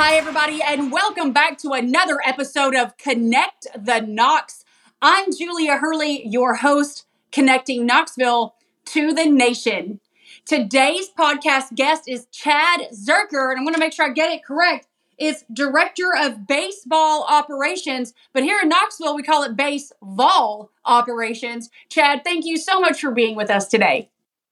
Hi, everybody, and welcome back to another episode of Connect the Knox. I'm Julia Hurley, your host, connecting Knoxville to the nation. Today's podcast guest is Chad Zurcher, and I'm going to make sure I get it correct. It's Director of Baseball Operations, but here in Knoxville, we call it Base Baseball Operations. Chad, thank you so much for being with us today.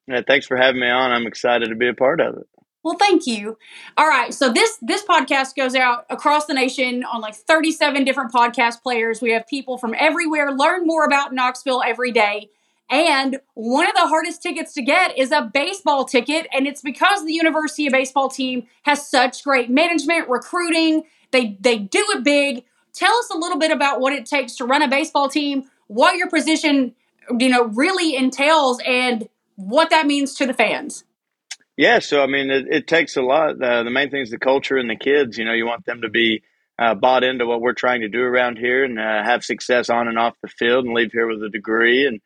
Yeah, thanks for having me on. I'm excited to be a part of it. Well, thank you. All right, so this this podcast goes out across the nation on like 37 different podcast players. We have people from everywhere learn more about Knoxville every day. And one of the hardest tickets to get is a baseball ticket, and it's because the University of Baseball team has such great management, recruiting. They they do it big. Tell us a little bit about what it takes to run a baseball team, what your position, you know, really entails, and what that means to the fans. Yeah, so I mean, it, it takes a lot. Uh, the main thing is the culture and the kids. You know, you want them to be uh, bought into what we're trying to do around here and uh, have success on and off the field and leave here with a degree and,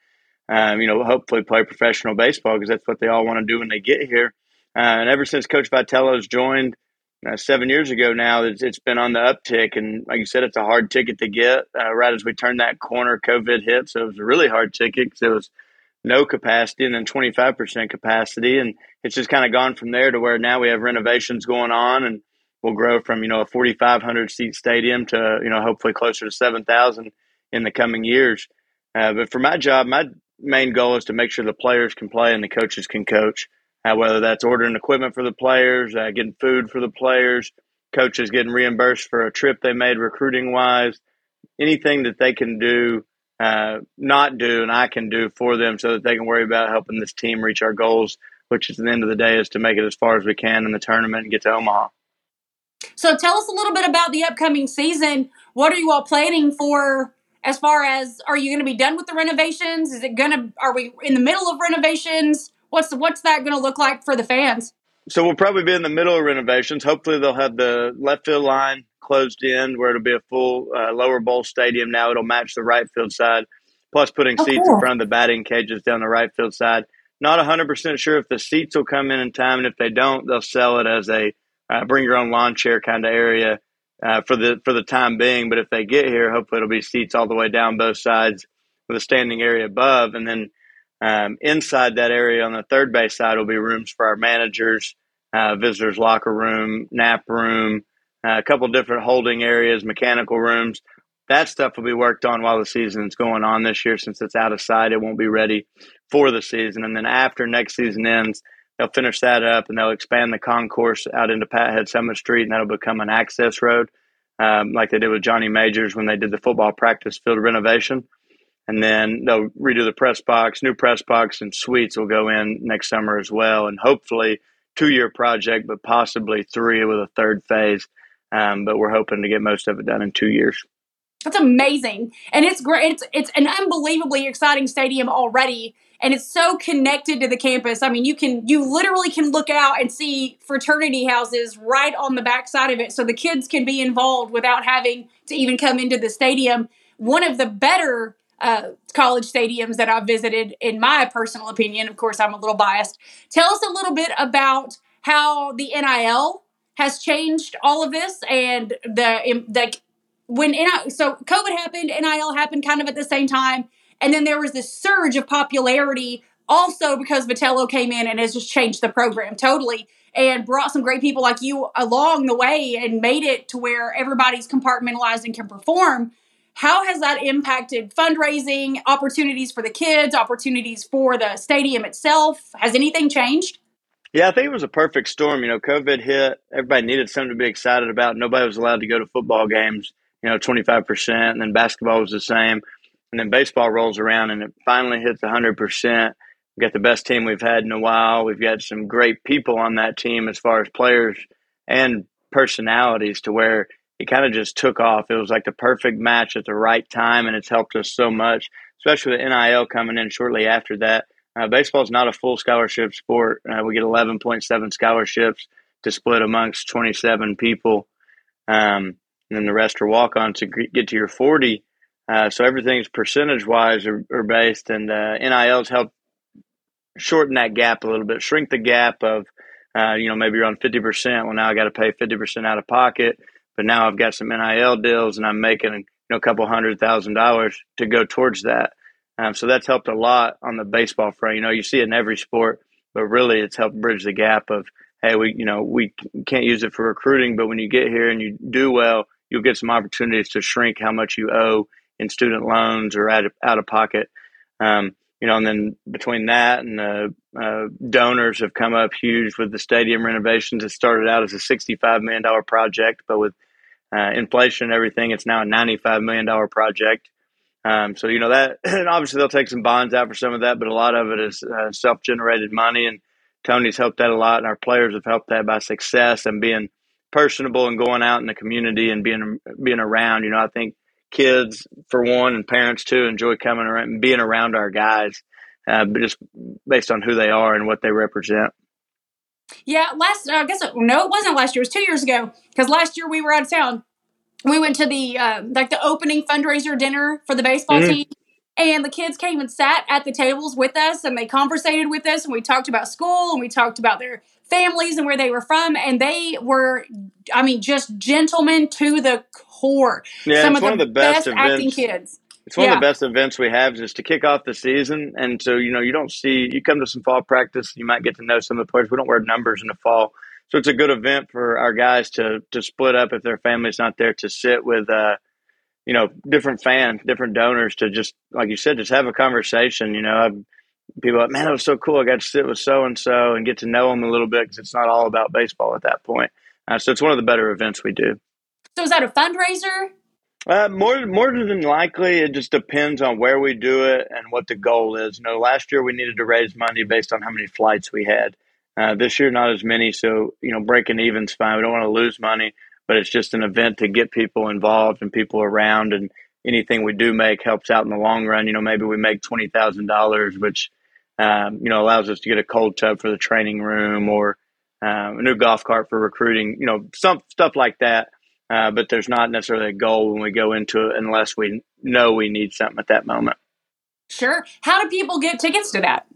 um, you know, hopefully play professional baseball because that's what they all want to do when they get here. Uh, and ever since Coach Vitello's joined uh, seven years ago now, it's, it's been on the uptick. And like you said, it's a hard ticket to get. Uh, right as we turned that corner, COVID hit. So it was a really hard ticket because it was – no capacity and then 25% capacity. And it's just kind of gone from there to where now we have renovations going on and we'll grow from, you know, a 4,500 seat stadium to, you know, hopefully closer to 7,000 in the coming years. Uh, but for my job, my main goal is to make sure the players can play and the coaches can coach, uh, whether that's ordering equipment for the players, uh, getting food for the players, coaches getting reimbursed for a trip they made recruiting wise, anything that they can do uh, not do and I can do for them so that they can worry about helping this team reach our goals, which at the end of the day is to make it as far as we can in the tournament and get to Omaha. So tell us a little bit about the upcoming season. What are you all planning for as far as are you going to be done with the renovations? Is it going to are we in the middle of renovations? What's what's that going to look like for the fans? So we'll probably be in the middle of renovations. Hopefully they'll have the left field line closed in where it'll be a full uh, lower bowl stadium. Now it'll match the right field side, plus putting oh, seats cool. in front of the batting cages down the right field side. Not 100% sure if the seats will come in in time, and if they don't, they'll sell it as a uh, bring your own lawn chair kind of area uh, for the for the time being. But if they get here, hopefully it'll be seats all the way down both sides with a standing area above, and then um, inside that area on the third base side will be rooms for our managers, uh, visitors locker room, nap room, uh, a couple different holding areas, mechanical rooms. That stuff will be worked on while the season is going on this year. Since it's out of sight, it won't be ready for the season. And then after next season ends, they'll finish that up and they'll expand the concourse out into Pat Head Summitt Street, and that'll become an access road, um, like they did with Johnny Majors when they did the football practice field renovation. And then they'll redo the press box, new press box, and suites will go in next summer as well. And hopefully, two year project, but possibly three with a third phase. Um, but we're hoping to get most of it done in two years. That's amazing, and it's great. It's it's an unbelievably exciting stadium already, and it's so connected to the campus. I mean, you can you literally can look out and see fraternity houses right on the backside of it, so the kids can be involved without having to even come into the stadium. One of the better uh, college stadiums that I've visited, in my personal opinion. Of course, I'm a little biased. Tell us a little bit about how the NIL has changed all of this and the the when NIL, so COVID happened, NIL happened kind of at the same time, and then there was this surge of popularity also because Vitello came in and has just changed the program totally and brought some great people like you along the way and made it to where everybody's compartmentalized and can perform. How has that impacted fundraising, opportunities for the kids, opportunities for the stadium itself? Has anything changed? Yeah, I think it was a perfect storm. You know, COVID hit, everybody needed something to be excited about. Nobody was allowed to go to football games, you know, 25%, and then basketball was the same. And then baseball rolls around and it finally hits 100%. We've got the best team we've had in a while. We've got some great people on that team as far as players and personalities to where it kind of just took off. It was like the perfect match at the right time, and it's helped us so much, especially with NIL coming in shortly after that. Uh, baseball is not a full scholarship sport. Uh, we get 11.7 scholarships to split amongst 27 people. Um, and then the rest are walk on to get to your 40. Uh, so everything's percentage wise are, based, and uh, NILs help shorten that gap a little bit, shrink the gap of uh, you know, maybe you're on 50%. Well, now I got to pay 50% out of pocket, but now I've got some NIL deals and I'm making, you know, a couple hundred thousand dollars to go towards that. Um, so that's helped a lot on the baseball front. You know, you see it in every sport, but really it's helped bridge the gap of, hey, we, you know, we can't use it for recruiting, but when you get here and you do well, you'll get some opportunities to shrink how much you owe in student loans or out of, out of pocket. Um, you know, and then between that and the uh, donors have come up huge with the stadium renovations. It started out as a $65 million project, but with uh, inflation and everything, it's now a $95 million project. Um, so, you know, that, and obviously they'll take some bonds out for some of that, but a lot of it is uh, self generated money. And Tony's helped that a lot, and our players have helped that by success and being personable and going out in the community and being being around. You know, I think kids for one and parents too enjoy coming around and being around our guys uh, just based on who they are and what they represent yeah last i guess it, no it wasn't last year it was two years ago because last year we were out of town we went to the uh, like the opening fundraiser dinner for the baseball mm-hmm. team and the kids came and sat at the tables with us and they conversated with us and we talked about school and we talked about their families and where they were from and they were i mean just gentlemen to the core. Yeah, Some of the, of the, best, best acting kids. It's one yeah. of the best events we have just to kick off the season. And so, you know, you don't see, you come to some fall practice, you might get to know some of the players. We don't wear numbers in the fall. So it's a good event for our guys to, to split up if their family's not there to sit with, uh, you know, different fans, different donors to just, like you said, just have a conversation. You know, I've, people like, man, it was so cool. I got to sit with so and so and get to know them a little bit because it's not all about baseball at that point. Uh, so it's one of the better events we do. So is that a fundraiser? Uh, more more than likely, it just depends on where we do it and what the goal is. You know, last year we needed to raise money based on how many flights we had. Uh, this year, not as many. So you know, breaking even's fine. We don't want to lose money, but it's just an event to get people involved and people around. And anything we do make helps out in the long run. You know, maybe we make twenty thousand dollars, which um, you know allows us to get a cold tub for the training room or um, a new golf cart for recruiting. You know, some stuff like that uh, but there's not necessarily a goal when we go into it unless we know we need something at that moment. Sure. How do people get tickets to that?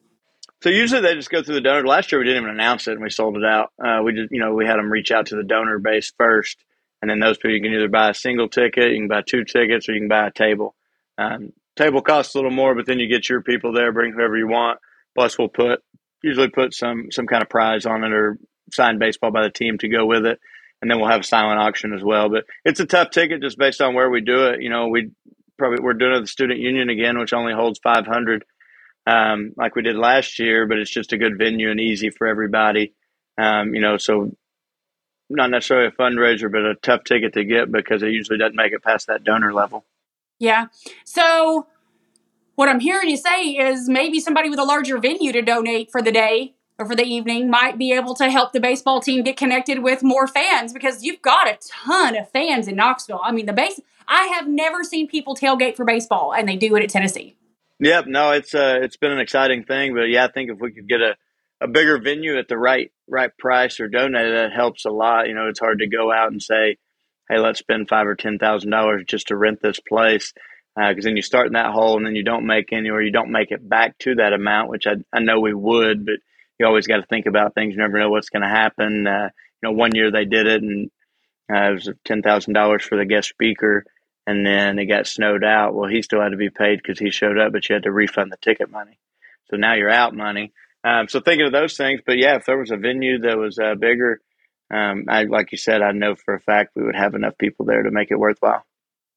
So usually they just go through the donor. Last year we didn't even announce it and we sold it out. Uh, we just, you know, we had them reach out to the donor base first, and then those people you can either buy a single ticket, you can buy two tickets, or you can buy a table. Um, table costs a little more, but then you get your people there, bring whoever you want. Plus, we'll put usually put some some kind of prize on it or signed baseball by the team to go with it and then we'll have a silent auction as well. But it's a tough ticket just based on where we do it. You know, we probably we're doing it the student union again, which only holds 500, um, like we did last year. But it's just a good venue and easy for everybody. Um, you know, so not necessarily a fundraiser, but a tough ticket to get because it usually doesn't make it past that donor level. Yeah. So what I'm hearing you say is maybe somebody with a larger venue to donate for the day for the evening might be able to help the baseball team get connected with more fans because you've got a ton of fans in Knoxville. I mean, the base I have never seen people tailgate for baseball and they do it at Tennessee. Yep, no, it's uh it's been an exciting thing, but yeah, I think if we could get a a bigger venue at the right right price or donate, that helps a lot. You know, it's hard to go out and say, "Hey, let's spend five or ten thousand dollars just to rent this place," because uh, then you start in that hole and then you don't make any, or you don't make it back to that amount, which I I know we would, but you always got to think about things. You never know what's going to happen. Uh, you know, one year they did it, and uh, it was ten thousand dollars for the guest speaker, and then it got snowed out. Well, he still had to be paid because he showed up, but you had to refund the ticket money. So now you're out money. Um, so thinking of those things, but yeah, if there was a venue that was uh, bigger, um, I, like you said, I know for a fact we would have enough people there to make it worthwhile.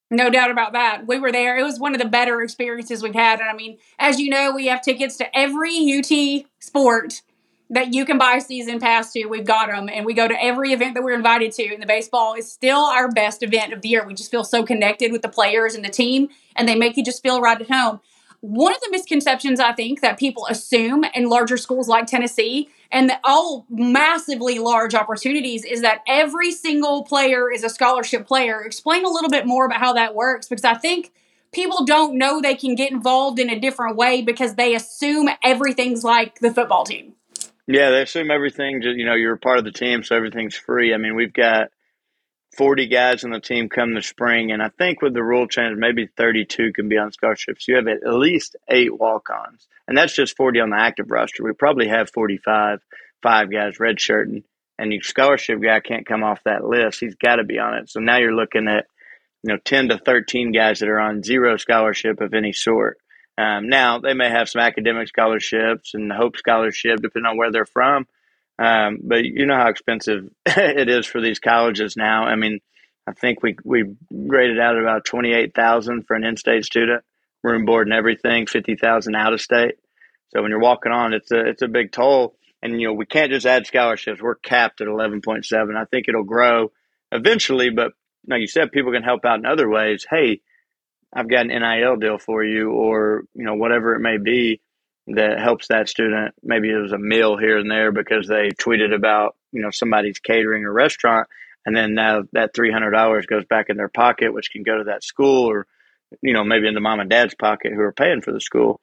No doubt about that. We were there. It was one of the better experiences we've had. And I mean, as you know, we have tickets to every UT sport that you can buy season pass to. We've got them, and we go to every event that we're invited to. And the baseball is still our best event of the year. We just feel so connected with the players and the team, and they make you just feel right at home. One of the misconceptions I think that people assume in larger schools like Tennessee and the, all massively large opportunities is that every single player is a scholarship player. Explain a little bit more about how that works because I think people don't know they can get involved in a different way because they assume everything's like the football team. Yeah, they assume everything. You know, you're a part of the team, so everything's free. I mean, we've got 40 guys on the team come the spring, and I think with the rule change, maybe 32 can be on scholarships. You have at least eight walk-ons, and that's just 40 on the active roster. We probably have 45, five guys redshirting, and your scholarship guy can't come off that list. He's got to be on it. So now you're looking at you know 10 to 13 guys that are on zero scholarship of any sort. Um, now they may have some academic scholarships and Hope scholarship, depending on where they're from. Um, but you know how expensive it is for these colleges now. I mean, I think we we graded out at about twenty eight thousand for an in state student, room board and everything, fifty thousand out of state. So when you're walking on, it's a it's a big toll. And you know we can't just add scholarships. We're capped at eleven point seven. I think it'll grow eventually, but like you said, people can help out in other ways. Hey, I've got an NIL deal for you, or you know whatever it may be that helps that student. Maybe it was a meal here and there because they tweeted about you know somebody's catering or restaurant and then now that three hundred dollars goes back in their pocket, which can go to that school or you know maybe into mom and dad's pocket who are paying for the school.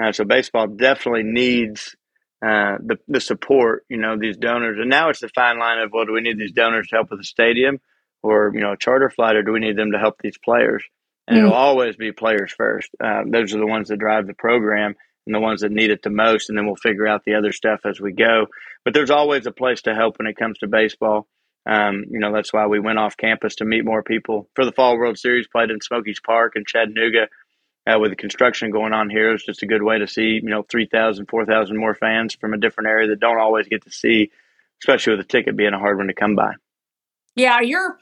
Uh, so baseball definitely needs uh, the the support. You know these donors, and now it's the fine line of well, do we need these donors to help with the stadium, or you know a charter flight, or do we need them to help these players? And mm. it'll always be players first. Uh, those are the ones that drive the program and the ones that need it the most, and then we'll figure out the other stuff as we go. But there's always a place to help when it comes to baseball. Um, you know, that's why we went off campus to meet more people for the Fall World Series. Played in Smokies Park in Chattanooga. Uh, with the construction going on here, it's just a good way to see, you know, 3,000, 4,000 more fans from a different area that don't always get to see, especially with a ticket being a hard one to come by. Yeah, you're,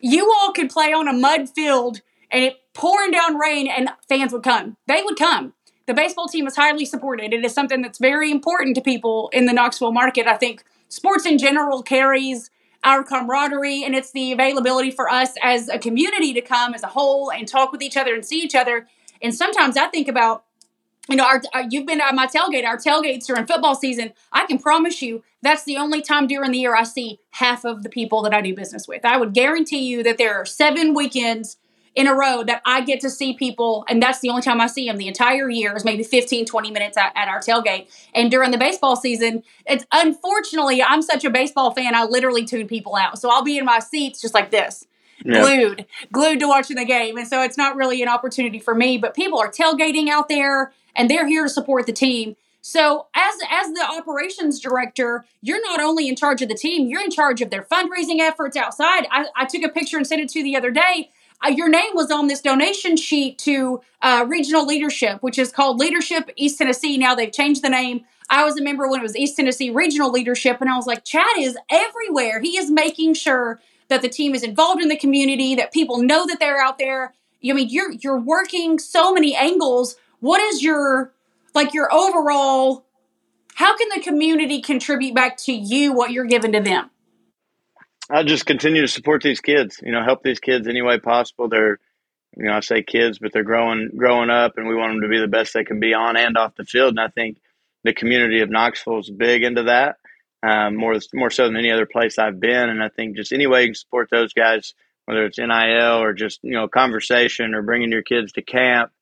you all could play on a mud field and it pouring down rain and fans would come. They would come. The baseball team is highly supported. It is something that's very important to people in the Knoxville market. I think sports in general carries our camaraderie and it's the availability for us as a community to come as a whole and talk with each other and see each other. And sometimes I think about, you know, our, our, you've been at my tailgate. Our tailgates during football season. I can promise you that's the only time during the year I see half of the people that I do business with. I would guarantee you that there are seven weekends in a row that I get to see people, and that's the only time I see them the entire year is maybe 15, 20 minutes at, at, our tailgate. And during the baseball season, it's unfortunately, I'm such a baseball fan, I literally tune people out. So I'll be in my seats just like this. Yep. Glued, glued to watching the game. And so it's not really an opportunity for me, but people are tailgating out there and they're here to support the team. So as as the operations director, you're not only in charge of the team, you're in charge of their fundraising efforts outside. I, I took a picture and sent it to you the other day uh, your name was on this donation sheet to uh, regional leadership, which is called Leadership East Tennessee. Now they've changed the name. I was a member when it was East Tennessee Regional Leadership, and I was like, Chad is everywhere. He is making sure that the team is involved in the community, that people know that they're out there. I mean, you're you're working so many angles. What is your like your overall? How can the community contribute back to you what you're giving to them? I just continue to support these kids. You know, help these kids any way possible. They're, you know, I say kids, but they're growing growing up, and we want them to be the best they can be on and off the field. And I think the community of Knoxville is big into that, um, more more so than any other place I've been. And I think just any way you can support those guys, whether it's NIL or just you know conversation or bringing your kids to camp,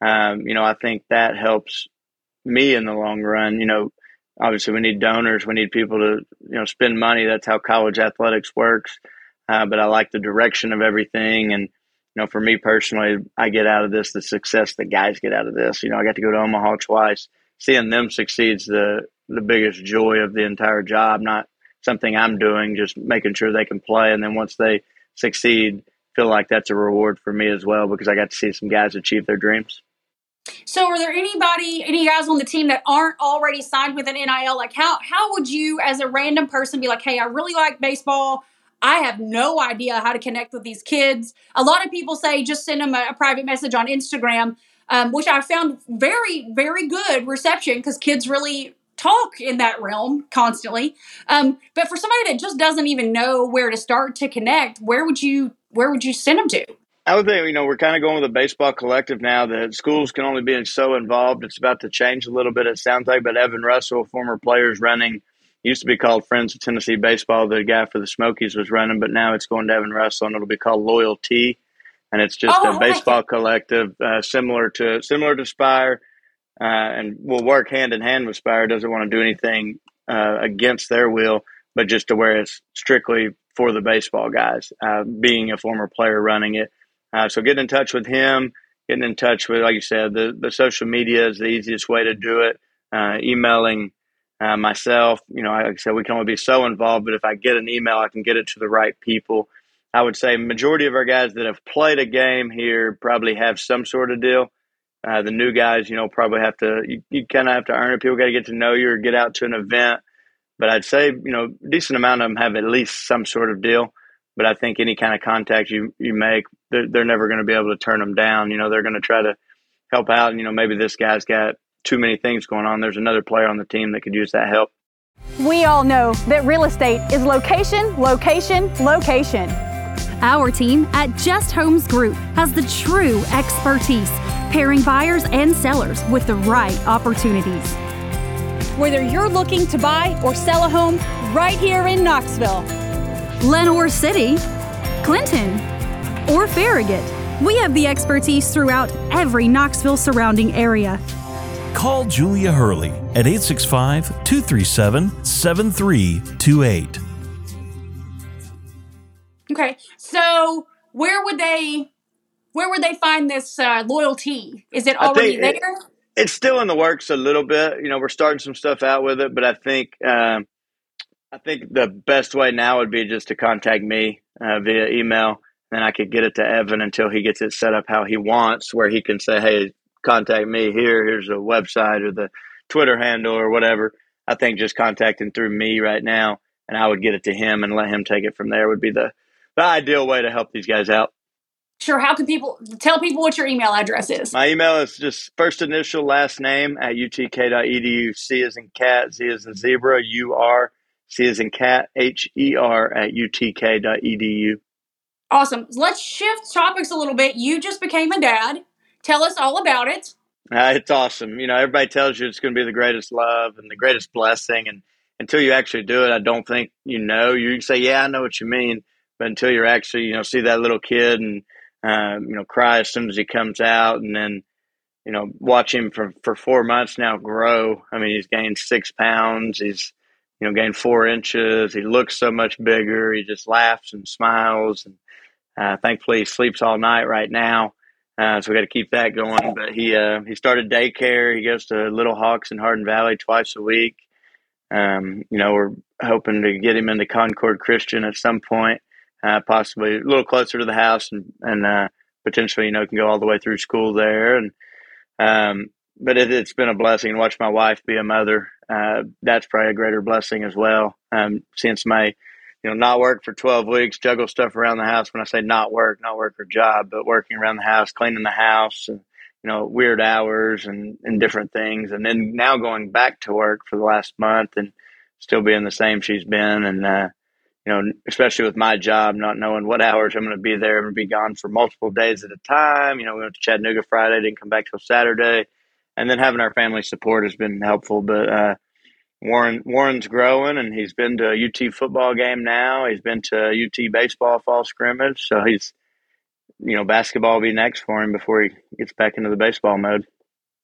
um, you know, I think that helps me in the long run. You know, obviously we need donors. We need people to you know spend money. That's how college athletics works. Uh, but i like the direction of everything. And you know for me personally i get out of this the success the guys get out of this. You know i got to go to omaha twice. Seeing them succeed's the the biggest joy of the entire job not something i'm doing just making sure they can play. And then once they succeed feel like that's a reward for me as well because i got to see some guys achieve their dreams so, are there anybody, any guys on the team that aren't already signed with an NIL? Like, how how would you, as a random person, be like, "Hey, I really like baseball. I have no idea how to connect with these kids." A lot of people say just send them a, a private message on Instagram, um, which I found very very good reception because kids really talk in that realm constantly. Um, but for somebody that just doesn't even know where to start to connect, where would you where would you send them to? I would think, you know, we're kind of going with a baseball collective now that schools can only be so involved. It's about to change a little bit, it sounds like. But Evan Russell, former players running, used to be called Friends of Tennessee Baseball. The guy for the Smokies was running, but now it's going to Evan Russell, and it'll be called Loyalty. And it's just oh, a baseball collective uh, similar to similar to Spyre, uh, and will work hand in hand with Spyre. Doesn't want to do anything uh, against their will, but just to where it's strictly for the baseball guys. Uh, being a former player running it, uh, so getting in touch with him, getting in touch with, like you said, the, the social media is the easiest way to do it. Uh, emailing uh, myself. You know, like I said, we can only be so involved, but if I get an email, I can get it to the right people. I would say majority of our guys that have played a game here probably have some sort of deal. Uh, the new guys, you know, probably have to, you, you kind of have to earn it. People got to get to know you or get out to an event. But I'd say, you know, decent amount of them have at least some sort of deal. But I think any kind of contact you, you make, they're, they're never going to be able to turn them down. You know, they're going to try to help out. And, you know, maybe this guy's got too many things going on. There's another player on the team that could use that help. We all know that real estate is location, location, location. Our team at Just Homes Group has the true expertise, pairing buyers and sellers with the right opportunities. Whether you're looking to buy or sell a home right here in Knoxville, Lenoir City, Clinton, or Farragut, we have the expertise throughout every Knoxville surrounding area. Call Julia Hurley at 865 237 7328. Okay, so where would they where would they find this uh, loyalty? Is it already there? It, it's still in the works a little bit. You know, we're starting some stuff out with it, but I think um, I think the best way now would be just to contact me uh, via email. Then I could get it to Evan until he gets it set up how he wants, where he can say, "Hey, contact me here. Here's a website or the Twitter handle or whatever." I think just contacting through me right now, and I would get it to him and let him take it from there would be the the ideal way to help these guys out. Sure. How can people tell people what your email address is? My email is just first initial last name at utk.edu. C is in cat, Z is in zebra, U R, C is in cat, H E R at utk.edu. Awesome. Let's shift topics a little bit. You just became a dad. Tell us all about it. Uh, it's awesome. You know, everybody tells you it's going to be the greatest love and the greatest blessing, and until you actually do it, I don't think you know. You say, "Yeah, I know what you mean," but until you're actually, you know, see that little kid and um, you know cry as soon as he comes out, and then you know watch him for for four months now grow. I mean, he's gained six pounds. He's you know gained four inches. He looks so much bigger. He just laughs and smiles, and uh, thankfully he sleeps all night right now. Uh, so we got to keep that going. But he uh, he started daycare. He goes to Little Hawks in Hardin Valley twice a week. Um, you know, we're hoping to get him into Concord Christian at some point uh, possibly a little closer to the house, and and uh, potentially you know can go all the way through school there. And um, but it, has been a blessing to watch my wife be a mother. Uh, that's probably a greater blessing as well. Um, since my you know not work for 12 weeks juggle stuff around the house when i say not work not work or job but working around the house cleaning the house and you know weird hours and and different things and then now going back to work for the last month and still being the same she's been and uh, you know, especially with my job, not knowing what hours I'm going to be there and be gone for multiple days at a time. You know, we went to Chattanooga Friday, didn't come back till Saturday, and then having our family support has been helpful. But uh, Warren Warren's growing, and he's been to a UT football game now. He's been to UT baseball fall scrimmage, so he's you know basketball will be next for him before he gets back into the baseball mode.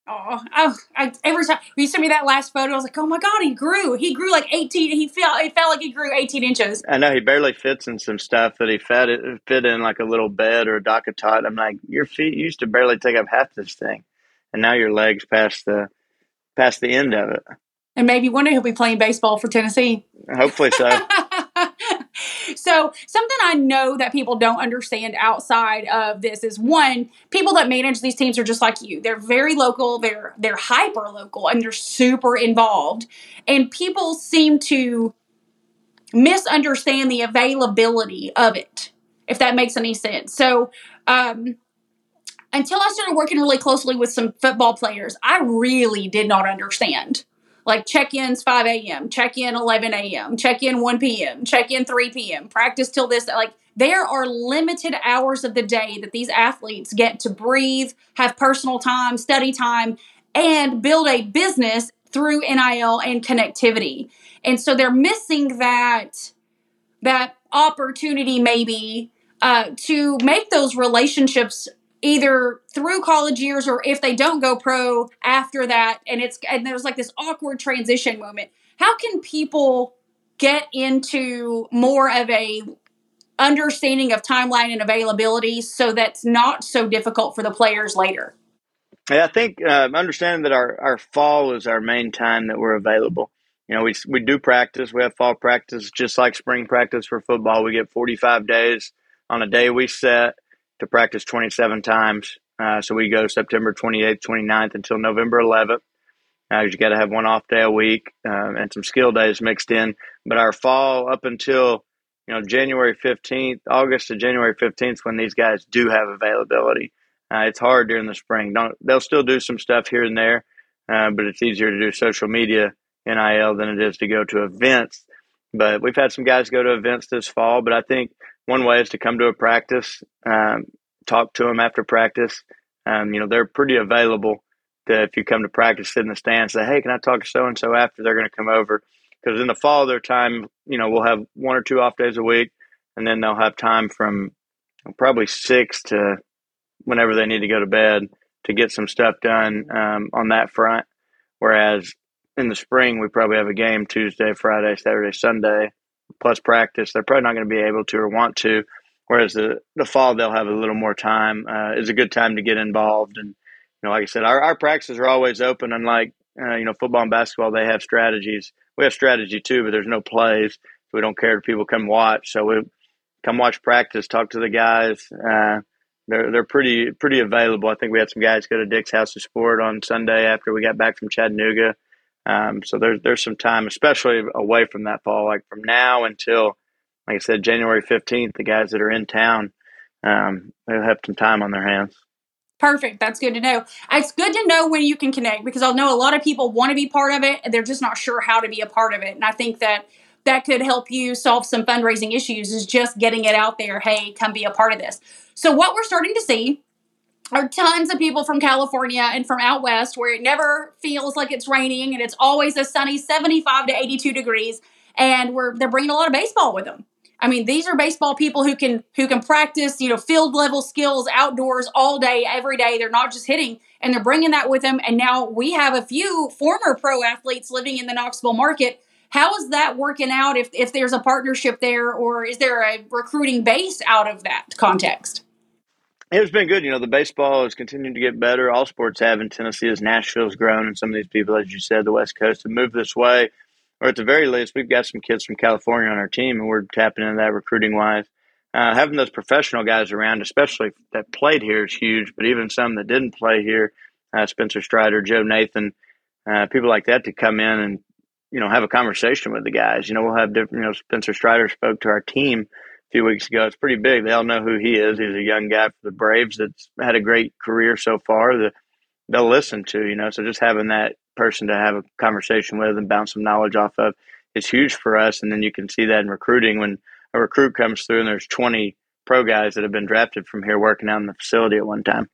Oh, oh I, every time you sent me that last photo, I was like, oh my God, he grew. He grew like 18. He felt, it felt like he grew 18 inches. I know he barely fits in some stuff that he fed it, fit in like a little bed or a DockATot. I'm like, your feet used to barely take up half this thing. And now your legs past the, past the end of it. And maybe one day he'll be playing baseball for Tennessee. Hopefully so. So, something I know that people don't understand outside of this is one, people that manage these teams are just like you. They're very local, they're they're hyper local and they're super involved. And people seem to misunderstand the availability of it, if that makes any sense. So, um until I started working really closely with some football players, I really did not understand like check-ins 5 a.m check-in 11 a.m check-in 1 p.m check-in 3 p.m practice till this like there are limited hours of the day that these athletes get to breathe have personal time study time and build a business through nil and connectivity. And so they're missing that that opportunity maybe uh, to make those relationships either through college years or if they don't go pro after that and it's and there's like this awkward transition moment how can people get into more of a understanding of timeline and availability so that's not so difficult for the players later yeah, I think uh, understanding that our, our fall is our main time that we're available. you know, we we do practice. We have fall practice just like spring practice for football. We get 45 days on a day we set to practice 27 times. Uh, so we go September 28th, 29th until November 11th. Uh, you got to have one off day a week uh, and some skill days mixed in. But our fall up until you know January 15th, August to January 15th, when these guys do have availability. Uh, it's hard during the spring. Don't they'll still do some stuff here and there, uh, but it's easier to do social media NIL than it is to go to events. But we've had some guys go to events this fall. But I think one way is to come to a practice, um, talk to them after practice. Um, you know, they're pretty available to, if you come to practice, sit in the stands, say, hey, can I talk to so and so after? They're going to come over. Because in the fall, of their time, you know, we'll have one or two off days a week, and then they'll have time from probably six to whenever they need to go to bed to get some stuff done um, on that front. Whereas in the spring, we probably have a game Tuesday, Friday, Saturday, Sunday, plus practice. They're probably not going to be able to or want to. Whereas the, the fall, they'll have a little more time. Uh, it's a good time to get involved. And, you know, like I said, our, our practices are always open. Unlike, uh, you know, football and basketball, they have strategies. We have strategy too, but there's no plays. So we don't care if people come watch. So we come watch practice, talk to the guys. Uh, they're they're pretty pretty available. I think we had some guys go to Dick's House of Sport on Sunday after we got back from Chattanooga. Um, so there's there's some time, especially away from that fall, like from now until, like I said, January fifteenth. The guys that are in town, um, they'll have some time on their hands. Perfect. That's good to know. It's good to know when you can connect because I know a lot of people want to be part of it and they're just not sure how to be a part of it. And I think that that could help you solve some fundraising issues is just getting it out there. Hey, come be a part of this. So what we're starting to see are tons of people from California and from out west where it never feels like it's raining and it's always a sunny 75 to 82 degrees and we're they're bringing a lot of baseball with them. I mean, these are baseball people who can who can practice, you know, field level skills outdoors all day every day. They're not just hitting and they're bringing that with them and now we have a few former pro athletes living in the Knoxville market. How is that working out if if there's a partnership there or is there a recruiting base out of that context? It's been good. You know, the baseball has continued to get better. All sports have in Tennessee as Nashville's grown, and some of these people, as you said, the West Coast have moved this way. Or at the very least, we've got some kids from California on our team, and we're tapping into that recruiting wise. Uh, having those professional guys around, especially that played here, is huge. But even some that didn't play here, uh, Spencer Strider, Joe Nathan, uh, people like that to come in and you know have a conversation with the guys. You know, we'll have different. You know, Spencer Strider spoke to our team few weeks ago. It's pretty big. They all know who he is. He's a young guy for the Braves that's had a great career so far that they'll listen to, you know. So just having that person to have a conversation with and bounce some knowledge off of is huge for us. And then you can see that in recruiting when a recruit comes through and there's 20 pro guys that have been drafted from here working out in the facility at one time.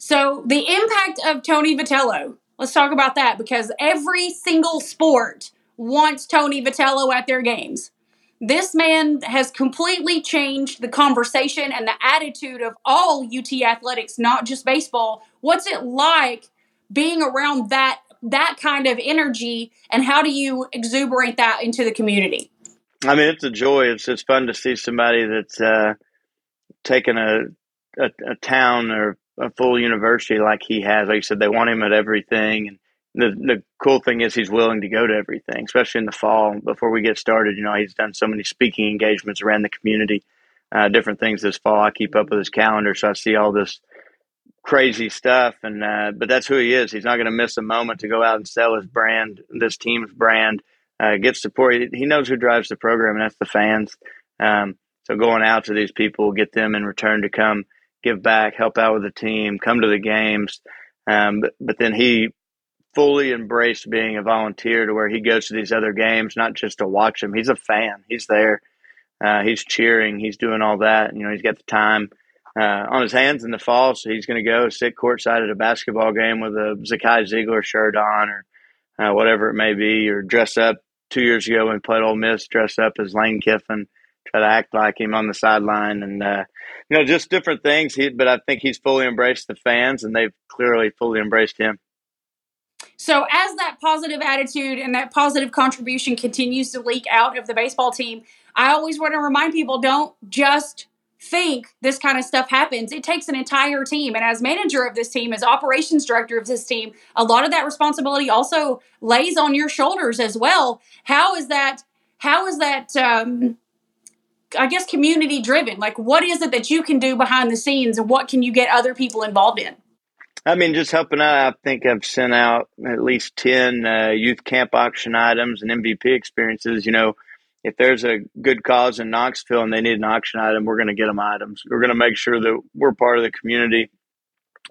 So the impact of Tony Vitello, let's talk about that because every single sport wants Tony Vitello at their games. This man has completely changed the conversation and the attitude of all UT athletics, not just baseball. What's it like being around that that kind of energy and how do you exuberate that into the community? I mean, it's a joy. It's it's fun to see somebody that's uh, taken a, a, a town or a full university like he has. Like you said, they want him at everything, and the the cool thing is he's willing to go to everything, especially in the fall. Before we get started, you know, he's done so many speaking engagements around the community, uh, different things this fall. I keep up with his calendar, so I see all this crazy stuff. And uh, but that's who he is. He's not going to miss a moment to go out and sell his brand, this team's brand, uh, get support. He knows who drives the program, and that's the fans. Um, so going out to these people, get them in return to come give back, help out with the team, come to the games. Um, but, but then he fully embraced being a volunteer to where he goes to these other games, not just to watch them. He's a fan. He's there. Uh, he's cheering. He's doing all that. You know, he's got the time uh, on his hands in the fall, so he's going to go sit courtside at a basketball game with a Zakai Zeigler shirt on or uh, whatever it may be, or dress up. Two years ago when he played Ole Miss, dress up as Lane Kiffin, try to act like him on the sideline, and uh, you know, just different things. He, but I think he's fully embraced the fans, and they've clearly fully embraced him. So, as that positive attitude and that positive contribution continues to leak out of the baseball team, I always want to remind people don't just think this kind of stuff happens. It takes an entire team. And as manager of this team, as operations director of this team, a lot of that responsibility also lays on your shoulders as well. How is that? How is that? Um, I guess community driven. Like, what is it that you can do behind the scenes, and what can you get other people involved in? I mean, just helping out. I think I've sent out at least ten uh, youth camp auction items and MVP experiences. You know, if there's a good cause in Knoxville and they need an auction item, we're going to get them items. We're going to make sure that we're part of the community.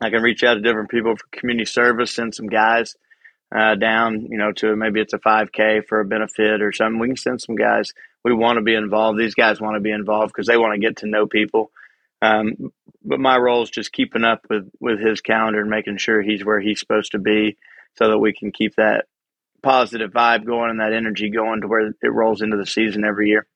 I can reach out to different people for community service, send some guys uh, down, you know, to maybe it's a 5K for a benefit or something. We can send some guys. We want to be involved. These guys want to be involved because they want to get to know people. Um, but my role is just keeping up with, with his calendar and making sure he's where he's supposed to be so that we can keep that positive vibe going and that energy going to where it rolls into the season every year.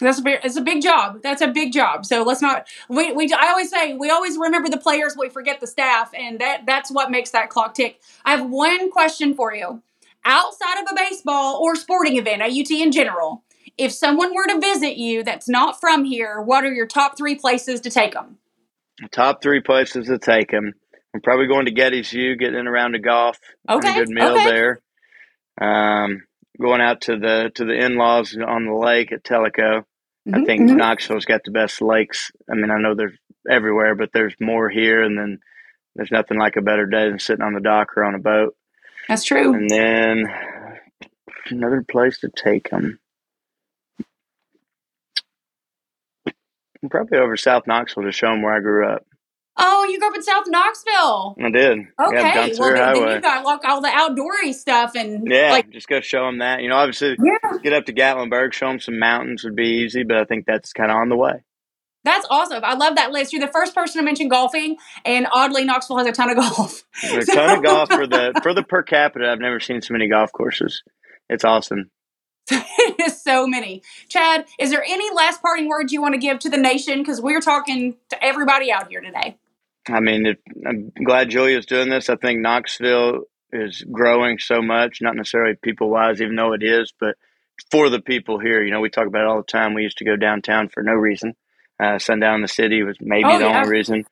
That's a it's a big job. That's a big job. So let's not. We, we I always say we always remember the players, we forget the staff, and that that's what makes that clock tick. I have one question for you. Outside of a baseball or sporting event, UT in general, if someone were to visit you that's not from here, what are your top three places to take them? Top three places to take them. I'm probably going to Gettysvue, getting in around the golf. Okay. good meal okay. there. Um, going out to the to the in laws on the lake at Tellico. Mm-hmm, I think mm-hmm. Knoxville's got the best lakes. I mean, I know there's everywhere, but there's more here, and then there's nothing like a better day than sitting on the dock or on a boat. That's true. And then another place to take them. Probably over South Knoxville to show them where I grew up. Oh, you grew up in South Knoxville. I did. Okay. Yeah, well, then, then, you got like all the outdoory stuff and yeah, like just go show them that. You know, obviously, yeah. get up to Gatlinburg, show them some mountains would be easy, but I think that's kind of on the way. That's awesome. I love that list. You're the first person to mention golfing, and oddly, Knoxville has a ton of golf. a ton of golf for the for the per capita. I've never seen so many golf courses. It's awesome. It is so many. Chad, is there any last parting words you want to give to the nation? Because we're talking to everybody out here today. I mean, it, I'm glad Julia's doing this. I think Knoxville is growing so much, not necessarily people wise, even though it is, but for the people here. You know, we talk about it all the time. We used to go downtown for no reason. Uh, sundown in the city was maybe oh, the yeah. only reason.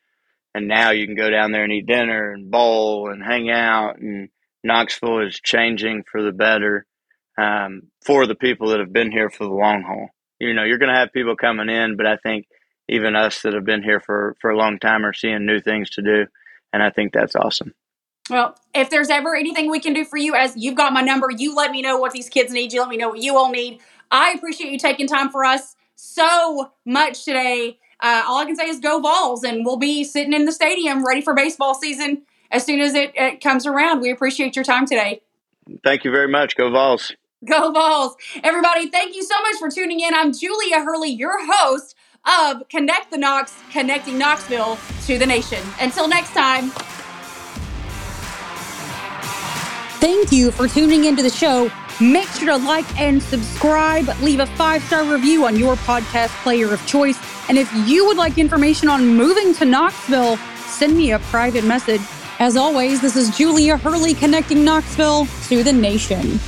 And now you can go down there and eat dinner and bowl and hang out. And Knoxville is changing for the better um, for the people that have been here for the long haul. You know, you're going to have people coming in, but I think even us that have been here for, for a long time are seeing new things to do. And I think that's awesome. Well, if there's ever anything we can do for you, as you've got my number, you let me know what these kids need. You let me know what you all need. I appreciate you taking time for us so much today. Uh, all I can say is go Vols, and we'll be sitting in the stadium ready for baseball season as soon as it, it comes around. We appreciate your time today. Thank you very much. Go Vols. Go Vols. Everybody, thank you so much for tuning in. I'm Julia Hurley, your host of Connect the Knox, connecting Knoxville to the nation. Until next time. Thank you for tuning into the show. Make sure to like and subscribe. Leave a five star review on your podcast player of choice. And if you would like information on moving to Knoxville, send me a private message. As always, this is Julia Hurley connecting Knoxville to the nation.